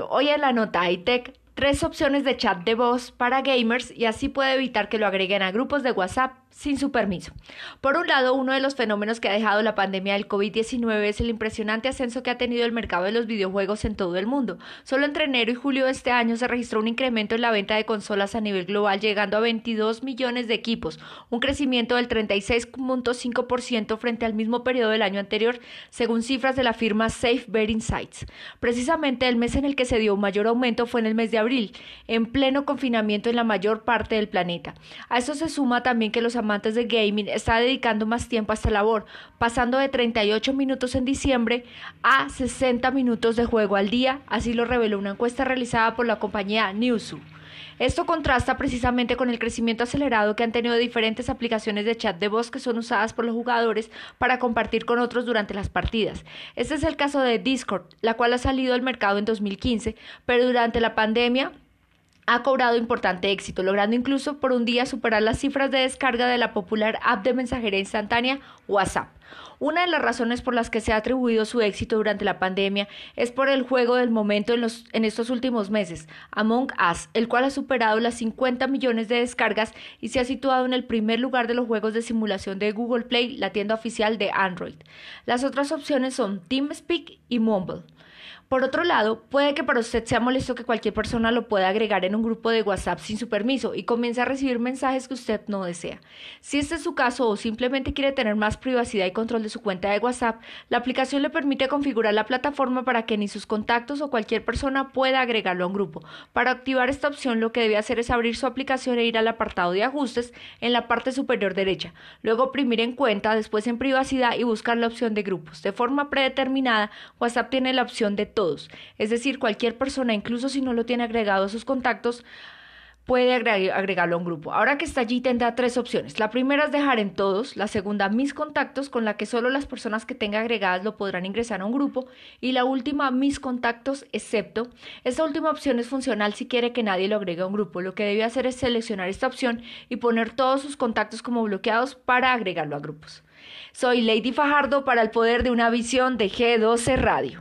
Hoy en la nota iTech tres opciones de chat de voz para gamers y así puede evitar que lo agreguen a grupos de WhatsApp sin su permiso. Por un lado, uno de los fenómenos que ha dejado la pandemia del COVID-19 es el impresionante ascenso que ha tenido el mercado de los videojuegos en todo el mundo. Solo entre enero y julio de este año se registró un incremento en la venta de consolas a nivel global, llegando a 22 millones de equipos, un crecimiento del 36.5% frente al mismo periodo del año anterior, según cifras de la firma Safe Bet Insights. Precisamente el mes en el que se dio un mayor aumento fue en el mes de abril, en pleno confinamiento en la mayor parte del planeta. A eso se suma también que los amantes de gaming está dedicando más tiempo a esta labor, pasando de 38 minutos en diciembre a 60 minutos de juego al día, así lo reveló una encuesta realizada por la compañía Newzoo. Esto contrasta precisamente con el crecimiento acelerado que han tenido diferentes aplicaciones de chat de voz que son usadas por los jugadores para compartir con otros durante las partidas. Este es el caso de Discord, la cual ha salido al mercado en 2015, pero durante la pandemia ha cobrado importante éxito, logrando incluso por un día superar las cifras de descarga de la popular app de mensajería instantánea WhatsApp. Una de las razones por las que se ha atribuido su éxito durante la pandemia es por el juego del momento en, los, en estos últimos meses, Among Us, el cual ha superado las 50 millones de descargas y se ha situado en el primer lugar de los juegos de simulación de Google Play, la tienda oficial de Android. Las otras opciones son TeamSpeak y Mumble. Por otro lado, puede que para usted sea molesto que cualquier persona lo pueda agregar en un grupo de WhatsApp sin su permiso y comience a recibir mensajes que usted no desea. Si este es su caso o simplemente quiere tener más privacidad y control de su cuenta de WhatsApp, la aplicación le permite configurar la plataforma para que ni sus contactos o cualquier persona pueda agregarlo a un grupo. Para activar esta opción lo que debe hacer es abrir su aplicación e ir al apartado de ajustes en la parte superior derecha, luego oprimir en cuenta, después en privacidad y buscar la opción de grupos. De forma predeterminada, WhatsApp tiene la opción de todos. Es decir, cualquier persona, incluso si no lo tiene agregado a sus contactos, puede agregarlo a un grupo. Ahora que está allí tendrá tres opciones. La primera es dejar en todos, la segunda mis contactos con la que solo las personas que tenga agregadas lo podrán ingresar a un grupo y la última mis contactos excepto. Esta última opción es funcional si quiere que nadie lo agregue a un grupo. Lo que debe hacer es seleccionar esta opción y poner todos sus contactos como bloqueados para agregarlo a grupos. Soy Lady Fajardo para el poder de una visión de G12 Radio.